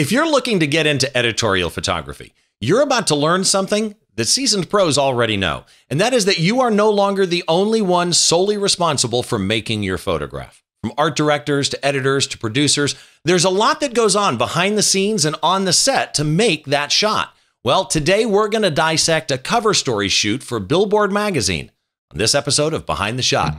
If you're looking to get into editorial photography, you're about to learn something that seasoned pros already know, and that is that you are no longer the only one solely responsible for making your photograph. From art directors to editors to producers, there's a lot that goes on behind the scenes and on the set to make that shot. Well, today we're going to dissect a cover story shoot for Billboard magazine on this episode of Behind the Shot.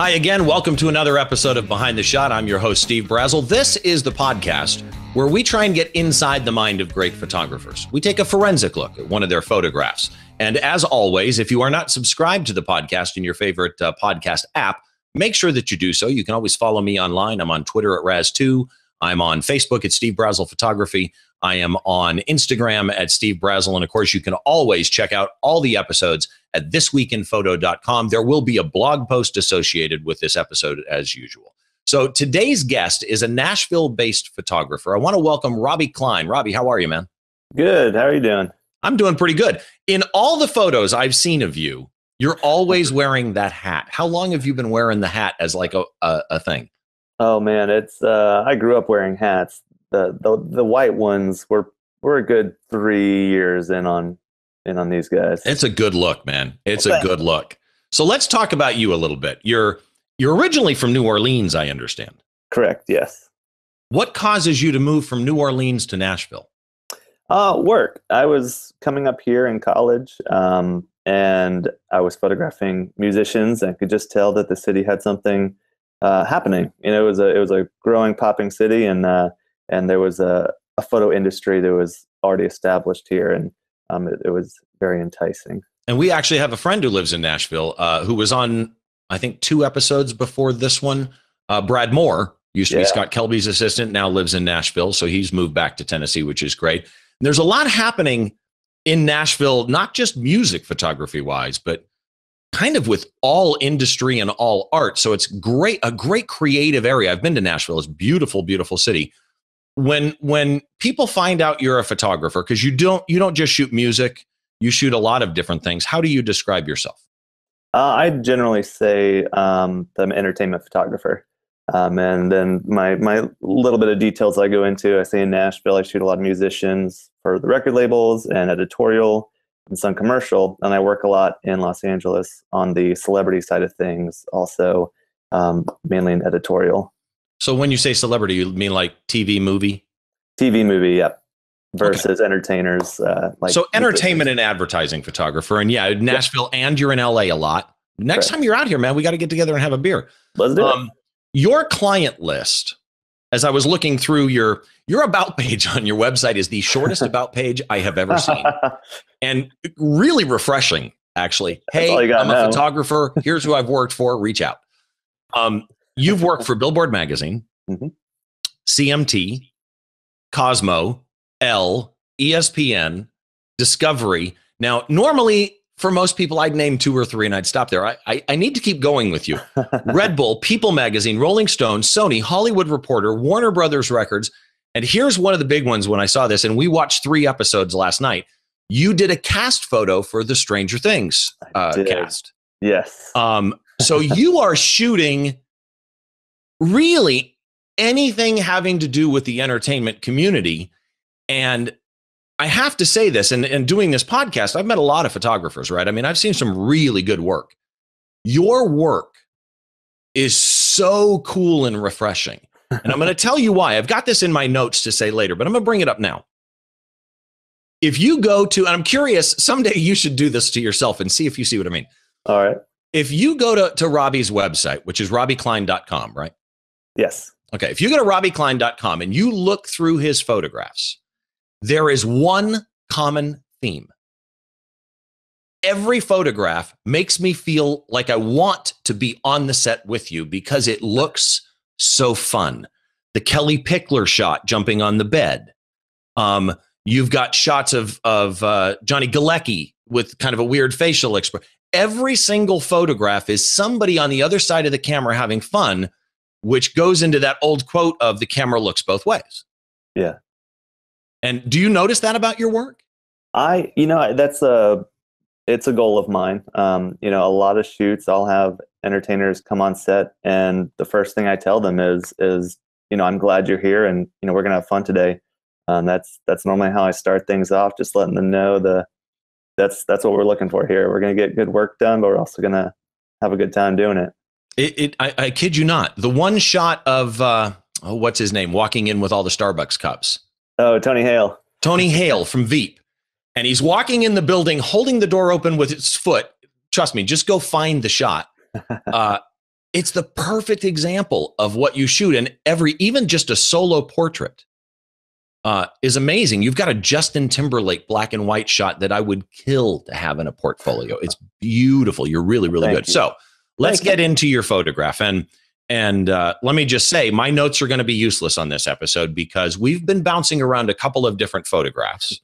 Hi again. Welcome to another episode of Behind the Shot. I'm your host, Steve Brazill. This is the podcast where we try and get inside the mind of great photographers. We take a forensic look at one of their photographs. And as always, if you are not subscribed to the podcast in your favorite uh, podcast app, make sure that you do so. You can always follow me online. I'm on Twitter at Raz2. I'm on Facebook at Steve Brazill Photography. I am on Instagram at Steve Brazill. And of course, you can always check out all the episodes at thisweekinphoto.com. There will be a blog post associated with this episode as usual. So today's guest is a Nashville based photographer. I want to welcome Robby Klein. Robby, how are you, man? Good. How are you doing? I'm doing pretty good. In all the photos I've seen of you, you're always wearing that hat. How long have you been wearing the hat as like a, a, a thing? Oh man, it's uh, I grew up wearing hats. The the the white ones were were a good three years in on in on these guys. It's a good look, man. It's a good look. So let's talk about you a little bit. You're you're originally from New Orleans, I understand. Correct. Yes. What causes you to move from New Orleans to Nashville? Uh, work. I was coming up here in college, um, and I was photographing musicians, and could just tell that the city had something uh, happening. You know, it was a it was a growing, popping city, and uh, and there was a, a photo industry that was already established here, and um, it, it, was very enticing. And we actually have a friend who lives in Nashville uh, who was on, I think, two episodes before this one. Uh, Brad Moore used to yeah. be Scott Kelby's assistant, now lives in Nashville. So he's moved back to Tennessee, which is great. And there's a lot happening in Nashville, not just music photography wise, but kind of with all industry and all art. So it's great, a great creative area. I've been to Nashville. It's beautiful, beautiful city when when people find out you're a photographer because you don't you don't just shoot music you shoot a lot of different things. How do you describe yourself? Uh, i generally say um, i'm an entertainment photographer. Um, and then my my little bit of details i go into i say in nashville i shoot a lot of musicians for the record labels and editorial and some commercial and i work a lot in los angeles on the celebrity side of things also um, mainly in editorial so when you say celebrity, you mean like TV movie? TV movie, yep. Versus okay. entertainers. Uh, like so entertainment and advertising photographer, and yeah, Nashville, yep. and you're in LA a lot. Next time you're out here, man, we got to get together and have a beer. Let's do um, it. Your client list, as I was looking through your your about page on your website, is the shortest about page I have ever seen, and really refreshing. Actually, hey, I'm a photographer. Here's who I've worked for. Reach out. Um, You've worked for Billboard Magazine, mm-hmm. CMT, Cosmo, Elle, ESPN, Discovery. Now, normally for most people, I'd name two or three and I'd stop there. I, I, I need to keep going with you. Red Bull, People Magazine, Rolling Stone, Sony, Hollywood Reporter, Warner Brothers Records. And here's one of the big ones when I saw this, and we watched three episodes last night. You did a cast photo for the Stranger Things uh, cast. Yes. Um, so you are shooting really anything having to do with the entertainment community. And I have to say this, and, and doing this podcast, I've met a lot of photographers, right? I mean, I've seen some really good work. Your work is so cool and refreshing. And I'm going to tell you why. I've got this in my notes to say later, but I'm going to bring it up now. If you go to, and I'm curious, someday you should do this to yourself and see if you see what I mean. All right. If you go to, to Robby's website, which is robbyklein.com, right? Yes. Okay. If you go to robbyklein.com and you look through his photographs, there is one common theme. Every photograph makes me feel like I want to be on the set with you because it looks so fun. The Kellie Pickler shot jumping on the bed. Um, you've got shots of of uh, Johnny Galecki with kind of a weird facial expression. Every single photograph is somebody on the other side of the camera having fun which goes into that old quote of the camera looks both ways. Yeah. And do you notice that about your work? I, you know, that's a, it's a goal of mine. Um, you know, a lot of shoots, I'll have entertainers come on set, and the first thing I tell them is, is, you know, I'm glad you're here, and you know, we're gonna have fun today. Um, that's that's normally how I start things off, just letting them know the, that's that's what we're looking for here. We're gonna get good work done, but we're also gonna have a good time doing it. It, it I, I kid you not. The one shot of uh, oh, what's his name, walking in with all the Starbucks cups. Oh, Tony Hale. Tony Hale from Veep. And he's walking in the building, holding the door open with his foot. Trust me, just go find the shot. Uh, it's the perfect example of what you shoot. And every, even just a solo portrait uh, is amazing. You've got a Justin Timberlake black and white shot that I would kill to have in a portfolio. It's beautiful. You're really, really Thank good. you. So let's get into your photograph. And and uh, let me just say, my notes are going to be useless on this episode because we've been bouncing around a couple of different photographs.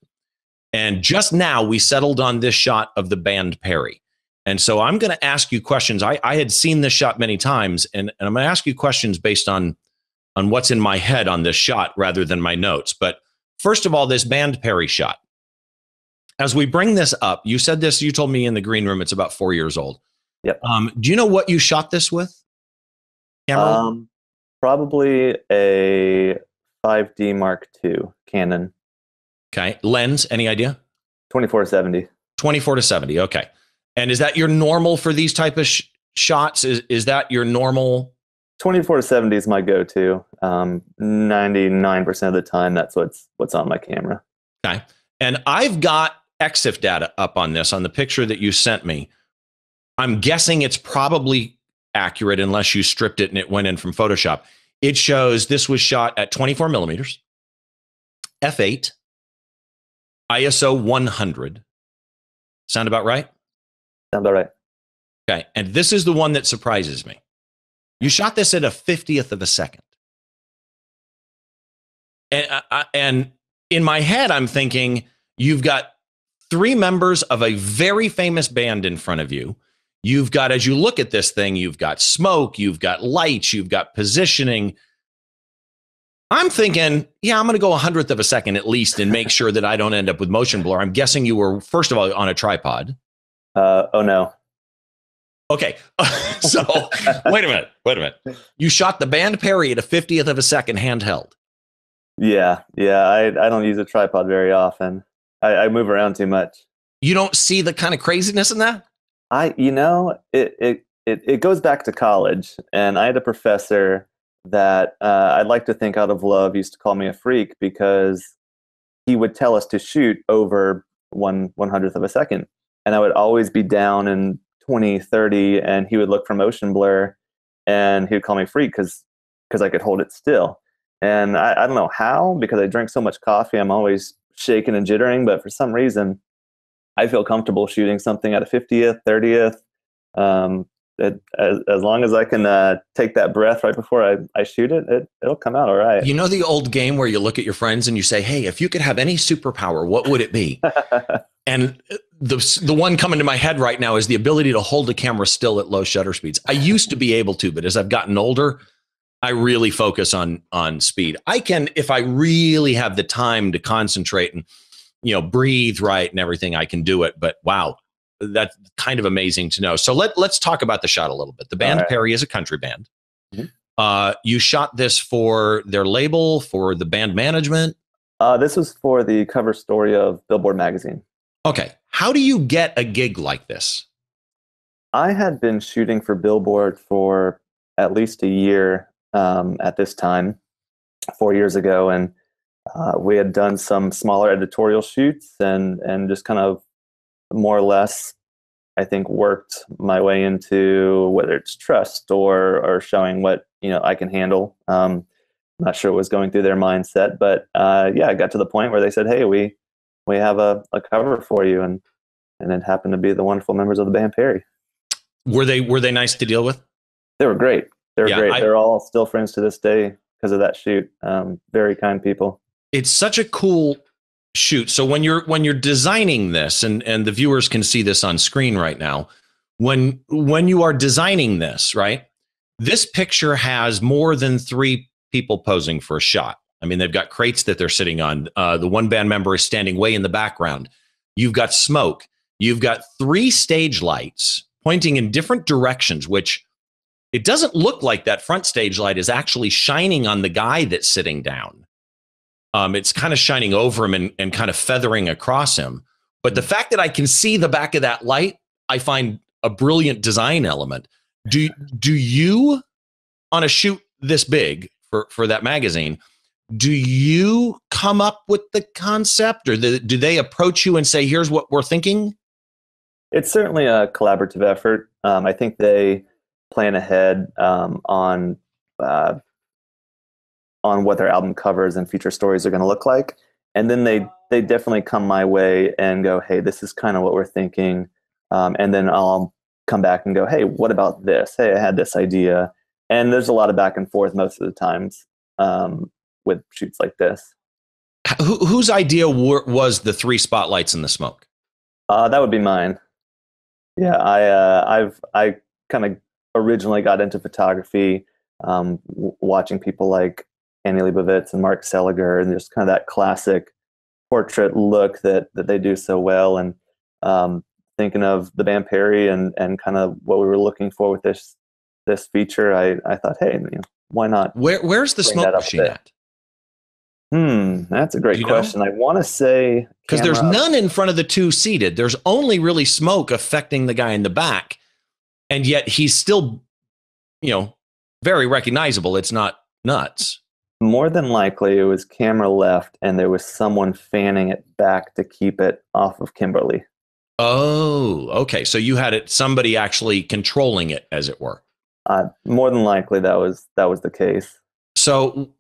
And just now we settled on this shot of the band Perry. And so I'm going to ask you questions. I, I had seen this shot many times, and, and I'm going to ask you questions based on, on what's in my head on this shot rather than my notes. But first of all, this band Perry shot. As we bring this up, you said this, you told me in the green room, it's about four years old. Yep. Um, do you know what you shot this with? Camera? Um, probably a 5D Mark II Canon okay. Lens, any idea? 24 to 70. 24 to 70. Okay. And is that your normal for these type of sh- shots? Is, is that your normal? 24 to 70 is my go-to. Um, 99% of the time, that's what's what's on my camera. Okay. And I've got EXIF data up on this on the picture that you sent me. I'm guessing it's probably accurate unless you stripped it and it went in from Photoshop. It shows this was shot at 24 millimeters, f8, ISO 100. Sound about right? Sound about right? Okay. And this is the one that surprises me. You shot this at a 50th of a second. And, uh, uh, and in my head, I'm thinking you've got three members of a very famous band in front of you. You've got, as you look at this thing, you've got smoke, you've got lights, you've got positioning. I'm thinking, yeah, I'm going to go a hundredth of a second at least and make sure that I don't end up with motion blur. I'm guessing you were, first of all, on a tripod. Uh, oh no. Okay. so wait a minute. Wait a minute. You shot the band Perry at a 50th of a second handheld. Yeah, yeah. I I don't use a tripod very often. I, I move around too much. You don't see the kind of craziness in that? I you know it it it, it goes back to college, and I had a professor that uh, I'd like to think out of love used to call me a freak because he would tell us to shoot over one one hundredth of a second, and I would always be down in 20, 30, and he would look for motion blur, and he would call me freak because because I could hold it still. And I, I don't know how because I drink so much coffee, I'm always shaking and jittering, but for some reason, I feel comfortable shooting something at a 50th, 30th. Um, it, as, as long as I can uh, take that breath right before I, I shoot it, it, it'll come out all right. You know the old game where you look at your friends and you say, "Hey, if you could have any superpower, what would it be?" and the the one coming to my head right now is the ability to hold a camera still at low shutter speeds. I used to be able to, but as I've gotten older, I really focus on on speed. I can if I really have the time to concentrate and you know breathe right and everything, I can do it. But wow, that's kind of amazing to know. So let let's talk about the shot a little bit. The band right. Perry is a country band. Mhm. Uh, you shot this for their label, for the band management. uh, this was for the cover story of Billboard magazine. Okay, how do you get a gig like this? I had been shooting for Billboard for at least a year um, at this time, four years ago, and uh, we had done some smaller editorial shoots and and just kind of more or less, I think, worked my way into whether it's trust or or showing what you know I can handle. Um, I'm not sure what was going through their mindset, but uh, yeah, I got to the point where they said, "Hey, we we have a, a cover for you," and and it happened to be the wonderful members of the band Perry. Were they were they nice to deal with? They were great. They were Yeah, great. I- They're all still friends to this day because of that shoot. Um, very kind people. It's such a cool shoot. So when you're when you're designing this and and the viewers can see this on screen right now when when you are designing this right this picture has more than three people posing for a shot. I mean they've got crates that they're sitting on. Uh, the one band member is standing way in the background. You've got smoke, you've got three stage lights pointing in different directions, which it doesn't look like that front stage light is actually shining on the guy that's sitting down. Um, it's kind of shining over him and, and kind of feathering across him. But the fact that I can see the back of that light, I find a brilliant design element. Do do you on a shoot this big for for that magazine? Do you come up with the concept, or the, do they approach you and say, "Here's what we're thinking"? It's certainly a collaborative effort. Um, I think they plan ahead um, on uh, on what their album covers and feature stories are going to look like, and then they they definitely come my way and go, "Hey, this is kind of what we're thinking," um, and then I'll come back and go, "Hey, what about this? Hey, I had this idea." And there's a lot of back and forth most of the times um, with shoots like this. Who, whose idea were, was the three spotlights in the smoke? Uh, that would be mine. Yeah, I uh, I've I kind of originally got into photography, um, w- watching people like Annie Leibovitz and Mark Seliger, and just kind of that classic portrait look that that they do so well. And um, thinking of the band Perry and and kind of what we were looking for with this this feature, I I thought, hey, you know, why not? Where where's the smoke machine at? Hmm, that's a great question. Know? I want to say because there's none in front of the two seated. There's only really smoke affecting the guy in the back, and yet he's still, you know, very recognizable. It's not nuts. More than likely, it was camera left, and there was someone fanning it back to keep it off of Kimberly. Oh, okay. So you had it somebody actually controlling it, as it were. Uh, more than likely, that was that was the case. So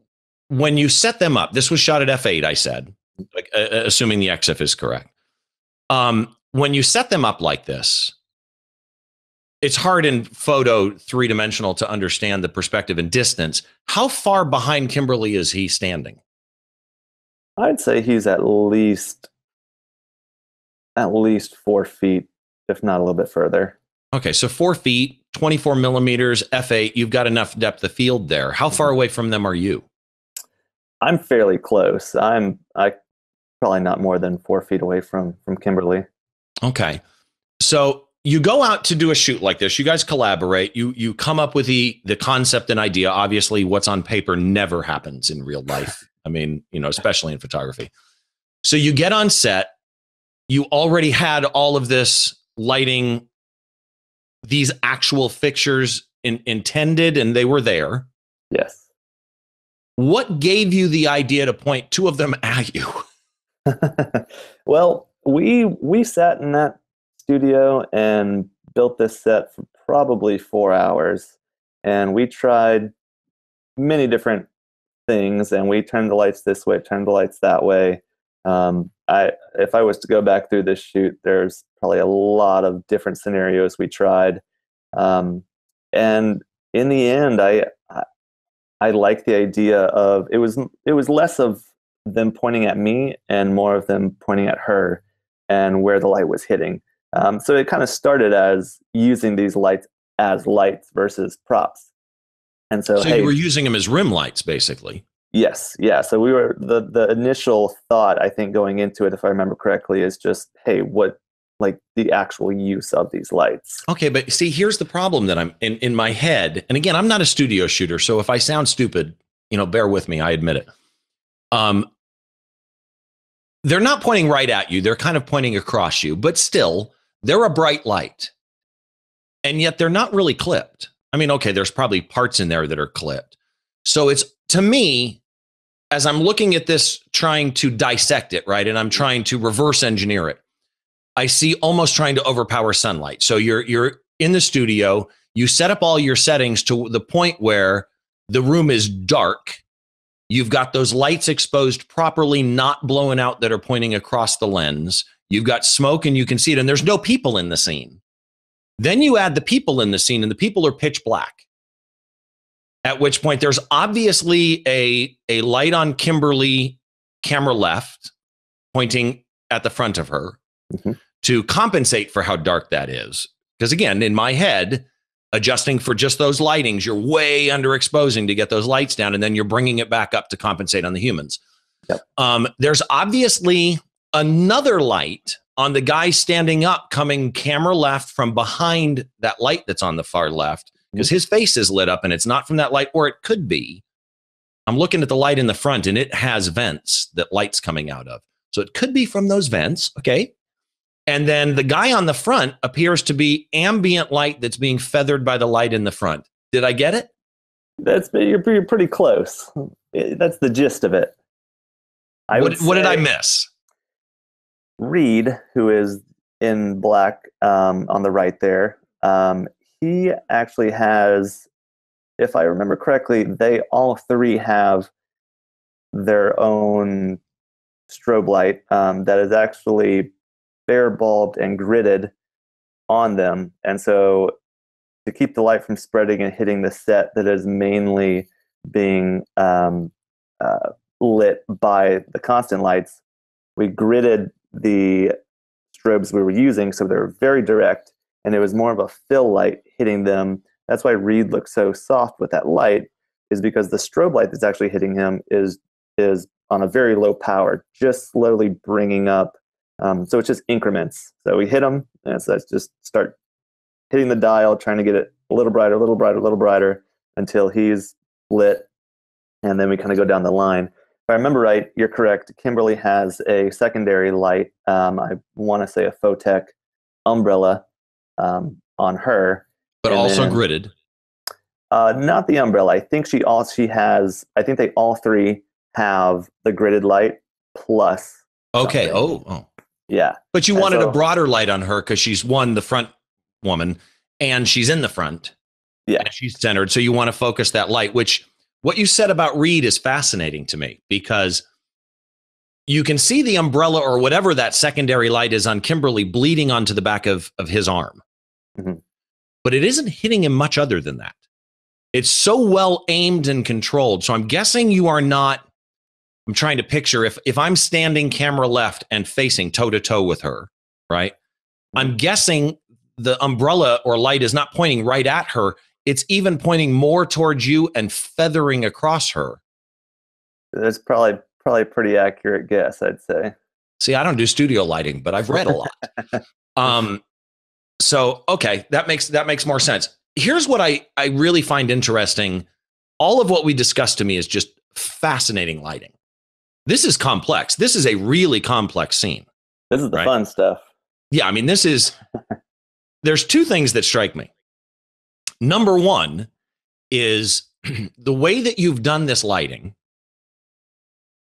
when you set them up, this was shot at f8. I said, like, uh, assuming the EXIF is correct. Um, when you set them up like this, it's hard in photo three dimensional to understand the perspective and distance. How far behind Kimberly is he standing? I'd say he's at least at least four feet, if not a little bit further. Okay, so four feet, 24 millimeters, f8, you've got enough depth of field there. How far mm-hmm. away from them are you? I'm fairly close. I'm I probably not more than four feet away from from Kimberly. Okay, so you go out to do a shoot like this. You guys collaborate. You you come up with the the concept and idea. Obviously, what's on paper never happens in real life. I mean, you know, especially in photography. So you get on set. You already had all of this lighting these actual fixtures in, intended and they were there. Yes. What gave you the idea to point two of them at you? well, we we sat in that studio and built this set for probably 4 hours and we tried many different things and we turned the lights this way, turned the lights that way. Um, I if I was to go back through this shoot, there's probably a lot of different scenarios we tried, um, and in the end, I, I I like the idea of it was it was less of them pointing at me and more of them pointing at her and where the light was hitting. Um, so it kind of started as using these lights as lights versus props. And so, so hey, you were using them as rim lights, basically. Yes, yeah. So we were the the initial thought I think going into it, if I remember correctly, is just hey, what like the actual use of these lights. Okay, but see, here's the problem that I'm in in my head. And again, I'm not a studio shooter, so if I sound stupid, you know, bear with me. I admit it. Um, they're not pointing right at you; they're kind of pointing across you, but still, they're a bright light, and yet they're not really clipped. I mean, okay, there's probably parts in there that are clipped. So it's to me, as I'm looking at this, trying to dissect it, right? And I'm trying to reverse engineer it. I see almost trying to overpower sunlight. So you're you're in the studio, you set up all your settings to the point where the room is dark. You've got those lights exposed properly, not blowing out that are pointing across the lens. You've got smoke and you can see it, and there's no people in the scene. Then you add the people in the scene, and the people are pitch black at which point there's obviously a, a light on Kimberly camera left pointing at the front of her mm-hmm. to compensate for how dark that is. Because again, in my head, adjusting for just those lightings, you're way underexposing to get those lights down, and then you're bringing it back up to compensate on the humans. Yep. Um, there's obviously another light on the guy standing up, coming camera left from behind that light that's on the far left, because his face is lit up and it's not from that light, or it could be. I'm looking at the light in the front and it has vents that light's coming out of. So it could be from those vents. Okay. And then the guy on the front appears to be ambient light that's being feathered by the light in the front. Did I get it? That's you're, you're pretty close. That's the gist of it. I what, what did I miss? Reed, who is in black um, on the right there, um, he actually has, if I remember correctly, they all three have their own strobe light um, that is actually bare bulbed and gridded on them. And so to keep the light from spreading and hitting the set that is mainly being um, uh, lit by the constant lights, we gridded the strobes we were using so they're very direct and it was more of a fill light hitting them. That's why Reed looks so soft with that light, is because the strobe light that's actually hitting him is is on a very low power, just slowly bringing up. Um, so it's just increments. So we hit him, and so let's just start hitting the dial, trying to get it a little brighter, a little brighter, a little brighter until he's lit, and then we kind of go down the line. If I remember right, you're correct. Kimberly has a secondary light. Um, I want to say a Photek umbrella um, on her, but and also then, gridded. Uh, not the umbrella. I think she all she has. I think they all three have the gridded light plus. Okay. Oh. Oh. Yeah. But you and wanted so, a broader light on her because she's one the front woman and she's in the front. Yeah. she's centered. So you want to focus that light, which what you said about Reed is fascinating to me because you can see the umbrella or whatever that secondary light is on Kimberly bleeding onto the back of, of his arm. Mm-hmm. But it isn't hitting him much other than that. It's so well aimed and controlled. So I'm guessing you are not I'm trying to picture if if I'm standing camera left and facing toe to toe with her, right? I'm mm-hmm. guessing the umbrella or light is not pointing right at her. It's even pointing more towards you and feathering across her. That's probably probably a pretty accurate guess, I'd say. See, I don't do studio lighting, but I've read a lot. um, so okay, that makes that makes more sense. Here's what I I really find interesting. All of what we discussed to me is just fascinating lighting. This is complex. This is a really complex scene. This is the right? fun stuff. Yeah, I mean, this is. there's two things that strike me. Number one is the way that you've done this lighting.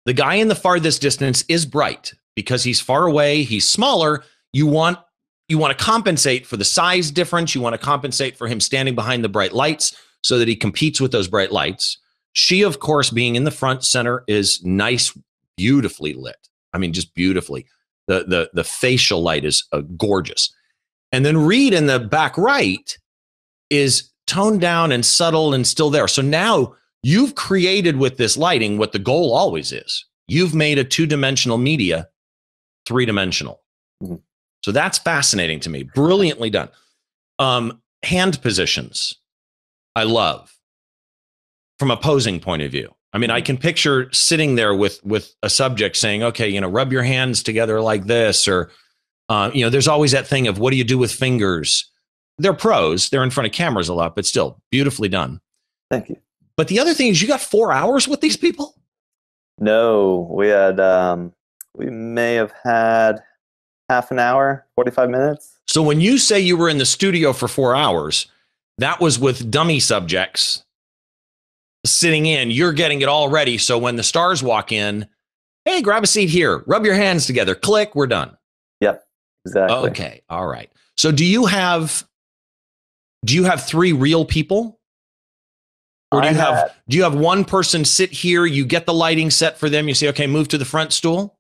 The guy in the farthest distance is bright because he's far away. He's smaller. You want you want to compensate for the size difference. You want to compensate for him standing behind the bright lights so that he competes with those bright lights. She, of course, being in the front center, is nice, beautifully lit. I mean, just beautifully. The the the facial light is uh, gorgeous. And then Reed in the back right is toned down and subtle and still there. So now you've created with this lighting what the goal always is. You've made a two-dimensional media three-dimensional. Mm-hmm. So that's fascinating to me. Brilliantly done. Um, hand positions, I love from a posing point of view. I mean, I mm-hmm. can picture sitting there with with a subject saying, "Okay, you know, rub your hands together like this," or uh, you know, there's always that thing of what do you do with fingers? They're pros. They're in front of cameras a lot, but still beautifully done. Thank you. But the other thing is, you got four hours with these people. No, we had um, we may have had half an hour, forty five minutes. So when you say you were in the studio for four hours, that was with dummy subjects sitting in, you're getting it all ready. So when the stars walk in, hey, grab a seat here, rub your hands together, click, we're done. Yep, exactly. Okay, all right. So do you have do you have three real people? Or do you have, have do you have one person sit here, you get the lighting set for them, you say, okay, move to the front stool?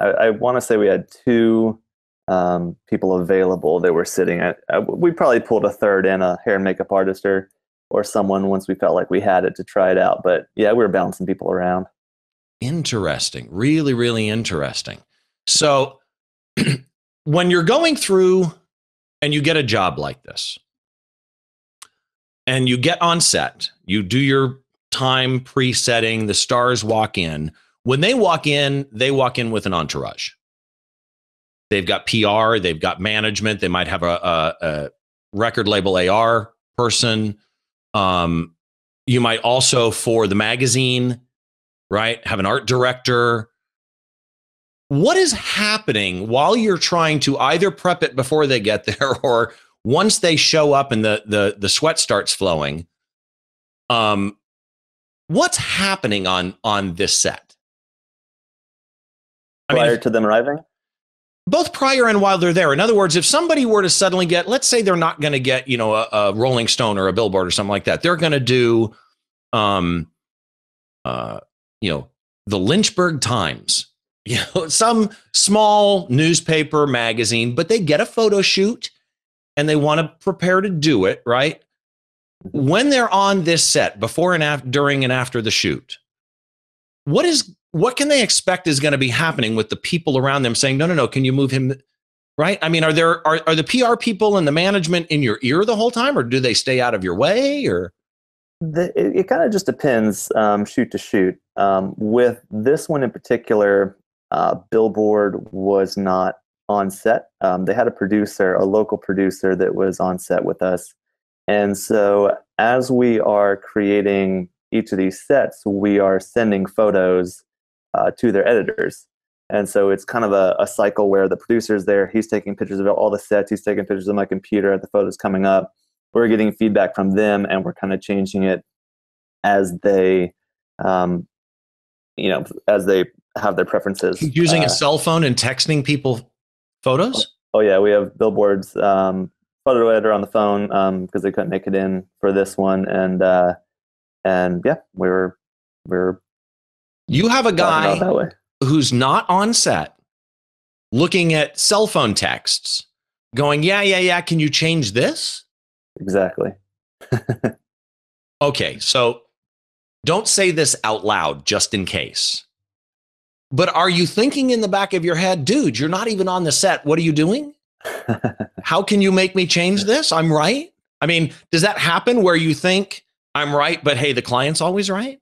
I, I want to say we had two um, people available that were sitting at. Uh, we probably pulled a third in, a hair and makeup artist or or someone once we felt like we had it to try it out. But yeah, we were bouncing people around. Interesting. Really, really interesting. So when you're going through and you get a job like this, and you get on set, you do your time pre-setting, the stars walk in. When they walk in, they walk in with an entourage. they've got PR, they've got management, they might have a, a, a record label AR person. Um, you might also, for the magazine, right, have an art director. What is happening while you're trying to either prep it before they get there or once they show up and the the the sweat starts flowing? Um, what's happening on on this set? I prior mean, to them arriving? Both prior and while they're there. In other words, if somebody were to suddenly get, let's say they're not going to get, you know, a, a, Rolling Stone or a Billboard or something like that. They're going to do, um, uh, you know, the Lynchburg Times, you know, some small newspaper magazine, but they get a photo shoot and they want to prepare to do it, right? Mm-hmm. When they're on this set, before and after, during and after the shoot, what is what can they expect is going to be happening with the people around them saying, no, no, no, can you move him? Right? I mean, are there are, are the PR people and the management in your ear the whole time, or do they stay out of your way? Or the, it, it kind of just depends, um, shoot to shoot. Um, with this one in particular, uh, Billboard was not on set. Um, they had a producer, a local producer that was on set with us. And so as we are creating each of these sets, we are sending photos uh, to their editors. And so it's kind of a, a cycle where the producer's there, he's taking pictures of all the sets, he's taking pictures of my computer, the photos coming up. We're getting feedback from them, and we're kind of changing it as they, um, you know, as they have their preferences. Using uh, a cell phone and texting people photos? Oh, yeah, we have billboards um, photo editor on the phone because um, they couldn't make it in for this one, and uh, and yeah, we were we were. You have a guy who's not on set, looking at cell phone texts, going, "Yeah, yeah, yeah. Can you change this?" Exactly. okay, so don't say this out loud, just in case. But are you thinking in the back of your head, dude, you're not even on the set. What are you doing? How can you make me change this? I'm right. I mean, does that happen where you think I'm right, but hey, the client's always right?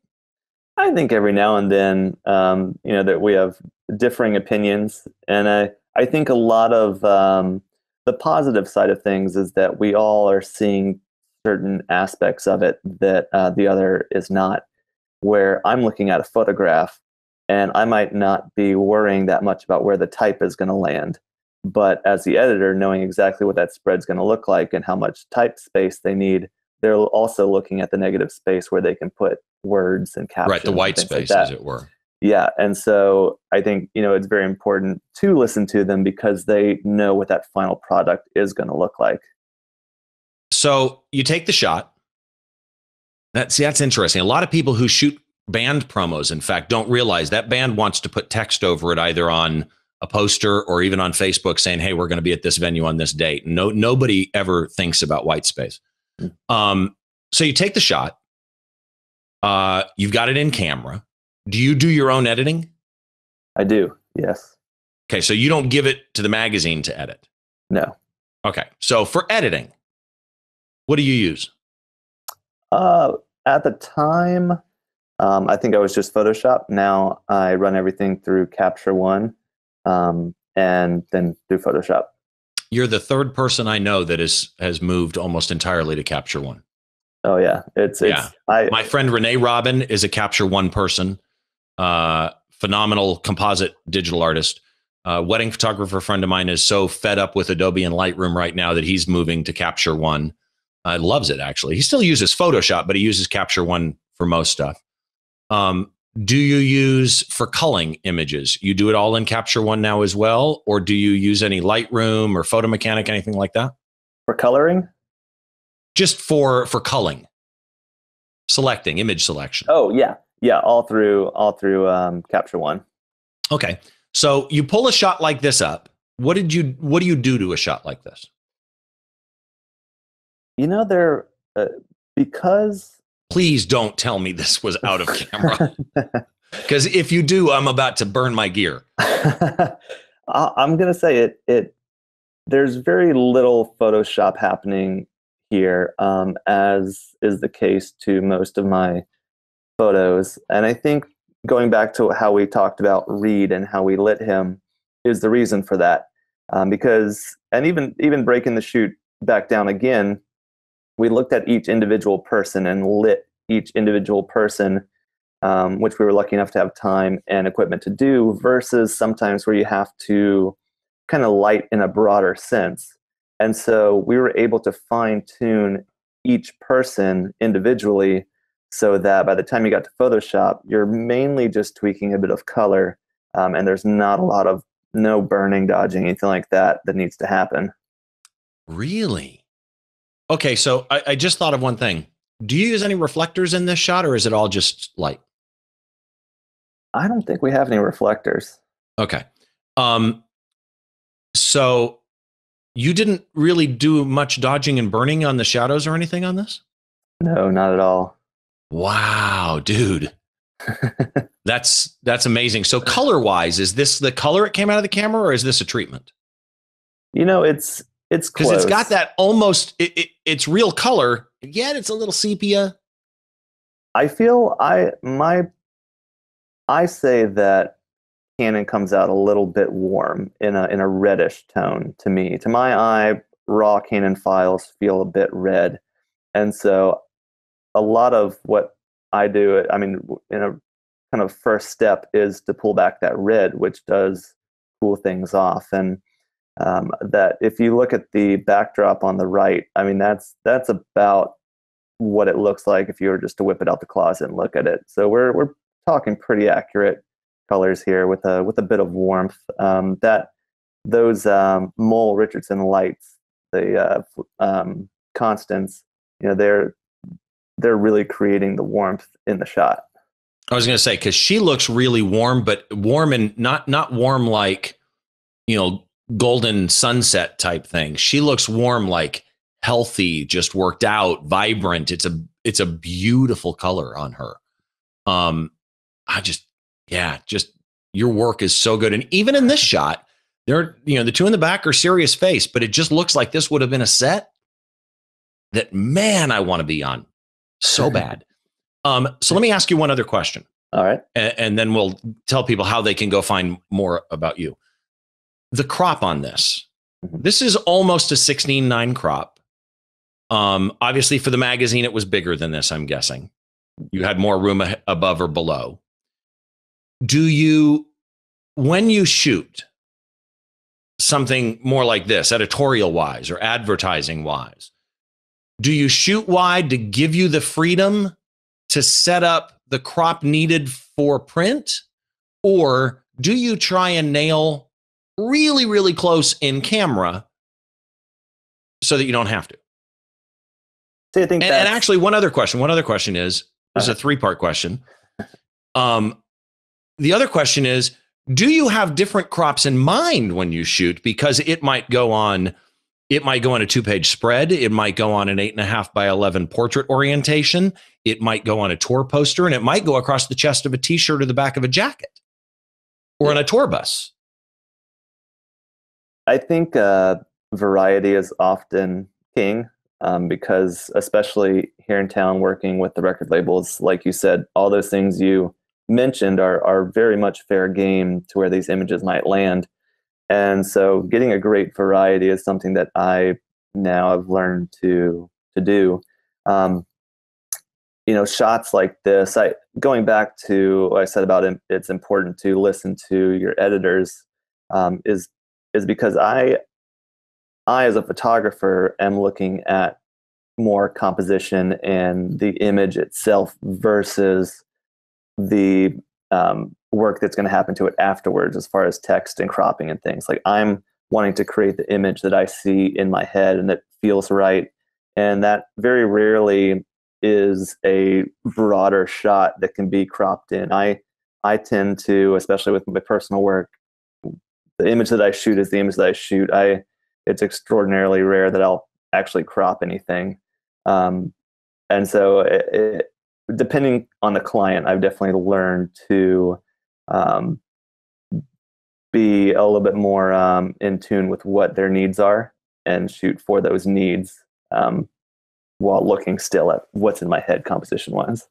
I think every now and then, um, you know, that we have differing opinions. And I, I think a lot of um, the positive side of things is that we all are seeing certain aspects of it that uh, the other is not. Where I'm looking at a photograph and I might not be worrying that much about where the type is going to land. But as the editor, knowing exactly what that spread's going to look like and how much type space they need, they're also looking at the negative space where they can put words and captions. Right, the white space, like as it were. Yeah, and so I think you know it's very important to listen to them because they know what that final product is going to look like. So you take the shot. That's that's interesting. A lot of people who shoot band promos, in fact, don't realize that band wants to put text over it either on a poster or even on Facebook saying, "Hey, we're going to be at this venue on this date." No, nobody ever thinks about white space. Mm. Um, so you take the shot. Uh, you've got it in camera. Do you do your own editing? I do. Yes. Okay, so you don't give it to the magazine to edit. No. Okay, so for editing, what do you use? Uh, at the time, um, I think I was just Photoshop. Now I run everything through Capture One um, and then do Photoshop. You're the third person I know that is has moved almost entirely to Capture One. Oh yeah, it's, it's yeah. I, My friend Renee Robyn is a Capture One person, uh, phenomenal composite digital artist. Uh, wedding photographer friend of mine is so fed up with Adobe and Lightroom right now that he's moving to Capture One. Uh, loves it actually. He still uses Photoshop, but he uses Capture One for most stuff. Um, do you use for culling images? You do it all in Capture One now as well, or do you use any Lightroom or Photo Mechanic, anything like that? For coloring? Just for for culling, selecting image selection. Oh yeah, yeah, all through all through um, Capture One. Okay, so you pull a shot like this up. What did you What do you do to a shot like this? You know, there uh, because please don't tell me this was out of camera. Because if you do, I'm about to burn my gear. I'm going to say it. It there's very little Photoshop happening here, um, as is the case to most of my photos. And I think going back to how we talked about Reed and how we lit him is the reason for that. um, because and even even breaking the shoot back down again, we looked at each individual person and lit each individual person, um, which we were lucky enough to have time and equipment to do, versus sometimes where you have to kind of light in a broader sense. And so we were able to fine tune each person individually so that by the time you got to Photoshop, you're mainly just tweaking a bit of color um, and there's not a lot of no burning, dodging, anything like that that needs to happen. Really? Okay, so I, I just thought of one thing. Do you use any reflectors in this shot or is it all just light? I don't think we have any reflectors. Okay. Um, so you didn't really do much dodging and burning on the shadows or anything on this? No, not at all. Wow, dude. that's that's amazing. So color wise, is this the color it came out of the camera or is this a treatment? You know, it's it's because it's got that almost it, it, it's real color, yet it's a little sepia. I feel I my I say that Canon comes out a little bit warm in a in a reddish tone to me. To my eye, raw Canon files feel a bit red, and so a lot of what I do, I mean, in a kind of first step is to pull back that red, which does cool things off. And um, that if you look at the backdrop on the right, I mean, that's that's about what it looks like if you were just to whip it out the closet and look at it. So we're we're talking pretty accurate colors here with a with a bit of warmth. Um, that those um, Mole Richardson lights, the uh, um, constants, you know, they're they're really creating the warmth in the shot. I was going to say because she looks really warm, but warm and not not warm like you know golden sunset type thing. She looks warm like healthy, just worked out, vibrant. It's a it's a beautiful color on her. Um, I just yeah, just your work is so good, and even in this shot, there you know the two in the back are serious face, but it just looks like this would have been a set that man I want to be on so bad. Um, so let me ask you one other question. All right. And, and, then we'll tell people how they can go find more about you. The crop on this. Mm-hmm. This is almost a 16.9 crop. Um, obviously, for the magazine, it was bigger than this, I'm guessing. You had more room above or below. Do you, when you shoot something more like this, editorial wise or advertising wise, do you shoot wide to give you the freedom to set up the crop needed for print? Or do you try and nail really, really close in camera so that you don't have to? I think and, and, actually, one other question. One other question is this is a three part question. Um, the other question is Do you have different crops in mind when you shoot? Because it might go on it might go on a two page spread. It might go on an eight and a half by 11 portrait orientation. It might go on a tour poster and it might go across the chest of a t shirt or the back of a jacket or on a tour bus. I think uh, variety is often king um, because, especially here in town, working with the record labels, like you said, all those things you mentioned are, are very much fair game to where these images might land. And so getting a great variety is something that I now have learned to to do. Um, you know, shots like this, I going back to what I said about it, it's important to listen to your editors um, is is because I I as a photographer am looking at more composition and the image itself versus the um, work that's going to happen to it afterwards as far as text and cropping and things. Like i'm wanting to create the image that i see in my head and that feels right and that very rarely is a broader shot that can be cropped in. I i tend to especially with my personal work the image that i shoot is the image that i shoot i it's extraordinarily rare that i'll actually crop anything um, and so it, it, depending on the client i've definitely learned to um, be a little bit more um, in tune with what their needs are and shoot for those needs um, while looking still at what's in my head composition wise.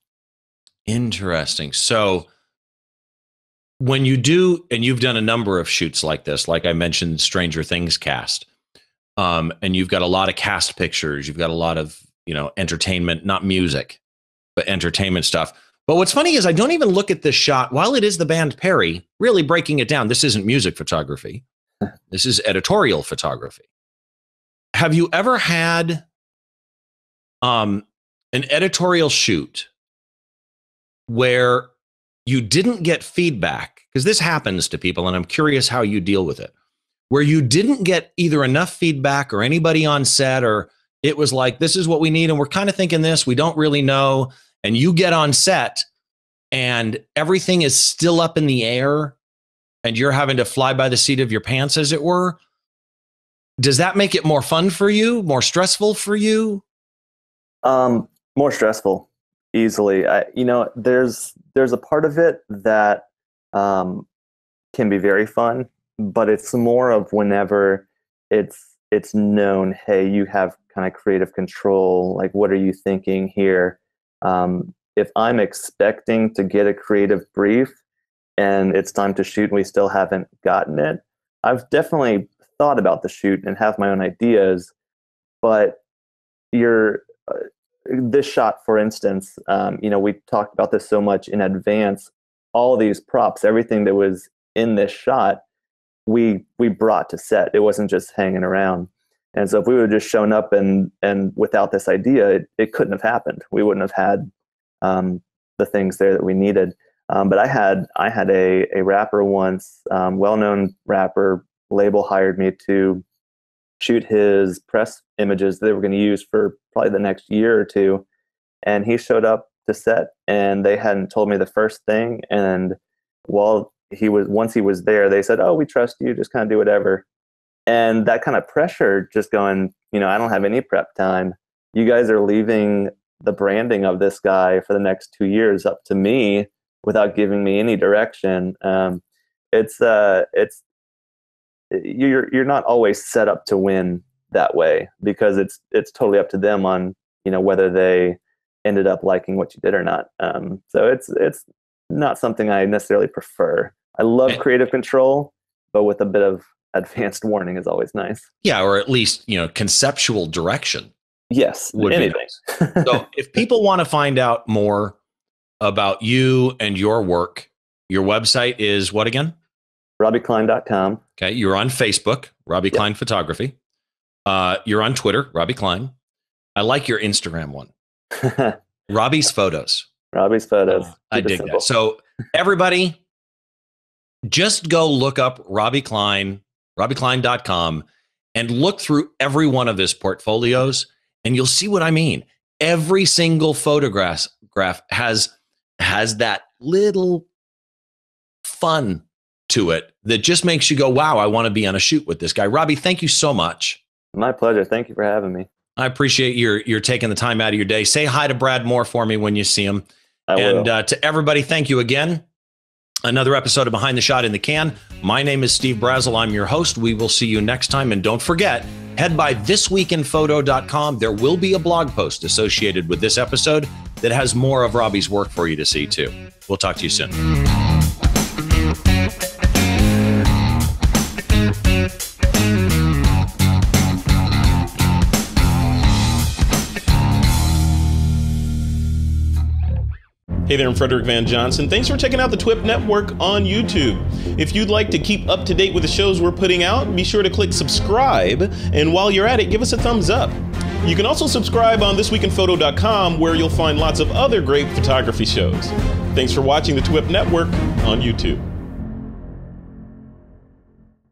Interesting. So when you do, and you've done a number of shoots like this, like I mentioned, Stranger Things cast, um, and you've got a lot of cast pictures, you've got a lot of you know entertainment, not music, but entertainment stuff. But what's funny is I don't even look at this shot while it is the band Perry, really breaking it down. This isn't music photography. this is editorial photography. Have you ever had um, an editorial shoot where you didn't get feedback? Because this happens to people, and I'm curious how you deal with it. Where you didn't get either enough feedback or anybody on set, or it was like, this is what we need, and we're kind of thinking this, we don't really know. And you get on set and everything is still up in the air and you're having to fly by the seat of your pants, as it were. Does that make it more fun for you, more stressful for you? Um, more stressful, easily. I, you know, there's there's a part of it that um, can be very fun, but it's more of whenever it's it's known. Hey, you have kind of creative control. Like, what are you thinking here? Um, if I'm expecting to get a creative brief and it's time to shoot and we still haven't gotten it, I've definitely thought about the shoot and have my own ideas, but you're uh, this shot, for instance, um, you know, we talked about this so much in advance. All these props, everything that was in this shot, we we brought to set. It wasn't just hanging around. And so if we would have just shown up and and without this idea, it, it couldn't have happened. We wouldn't have had um, the things there that we needed. Um, but I had I had a a rapper once, um, well known rapper label hired me to shoot his press images they were going to use for probably the next year or two, and he showed up to set and they hadn't told me the first thing. And while he was once he was there they said oh we trust you. Just kind of do whatever. And that kind of pressure just going you know i don't have any prep time. You guys are leaving the branding of this guy for the next two years up to me without giving me any direction. Um, it's uh, it's you're you're not always set up to win that way because it's it's totally up to them on you know whether they ended up liking what you did or not. Um, so it's it's not something I necessarily prefer. I love creative control, but with a bit of advanced warning is always nice. Yeah, or at least you know conceptual direction. Yes, would anything. be nice. so if people want to find out more about you and your work, your website is what again? robbyklein.com. Okay. You're on Facebook, Robby yep. Klein Photography. Uh, you're on Twitter, Robby Klein. I like your Instagram one. Robby's Photos. Robby's Photos. Uh, I dig that. So everybody, just go look up Robby Klein, robbyklein.com, and look through every one of his portfolios and you'll see what I mean. Every single photograph graph has has that little fun to it that just makes you go, "Wow, I want to be on a shoot with this guy." Robby, thank you so much. My pleasure. Thank you for having me. I appreciate your you're taking the time out of your day. Say hi to Brad Moore for me when you see him. I and uh, to everybody, thank you again. Another episode of Behind the Shot in the Can. My name is Steve Brazill. I'm your host. We will see you next time. And don't forget, head by thisweekinphoto.com. There will be a blog post associated with this episode that has more of Robby's work for you to see too. We'll talk to you soon. Hey there, I'm Frederick Van Johnson. Thanks for checking out the TWIP Network on YouTube. If you'd like to keep up to date with the shows we're putting out, be sure to click subscribe. And while you're at it, give us a thumbs up. You can also subscribe on thisweekinphoto.com where you'll find lots of other great photography shows. Thanks for watching the TWIP Network on YouTube.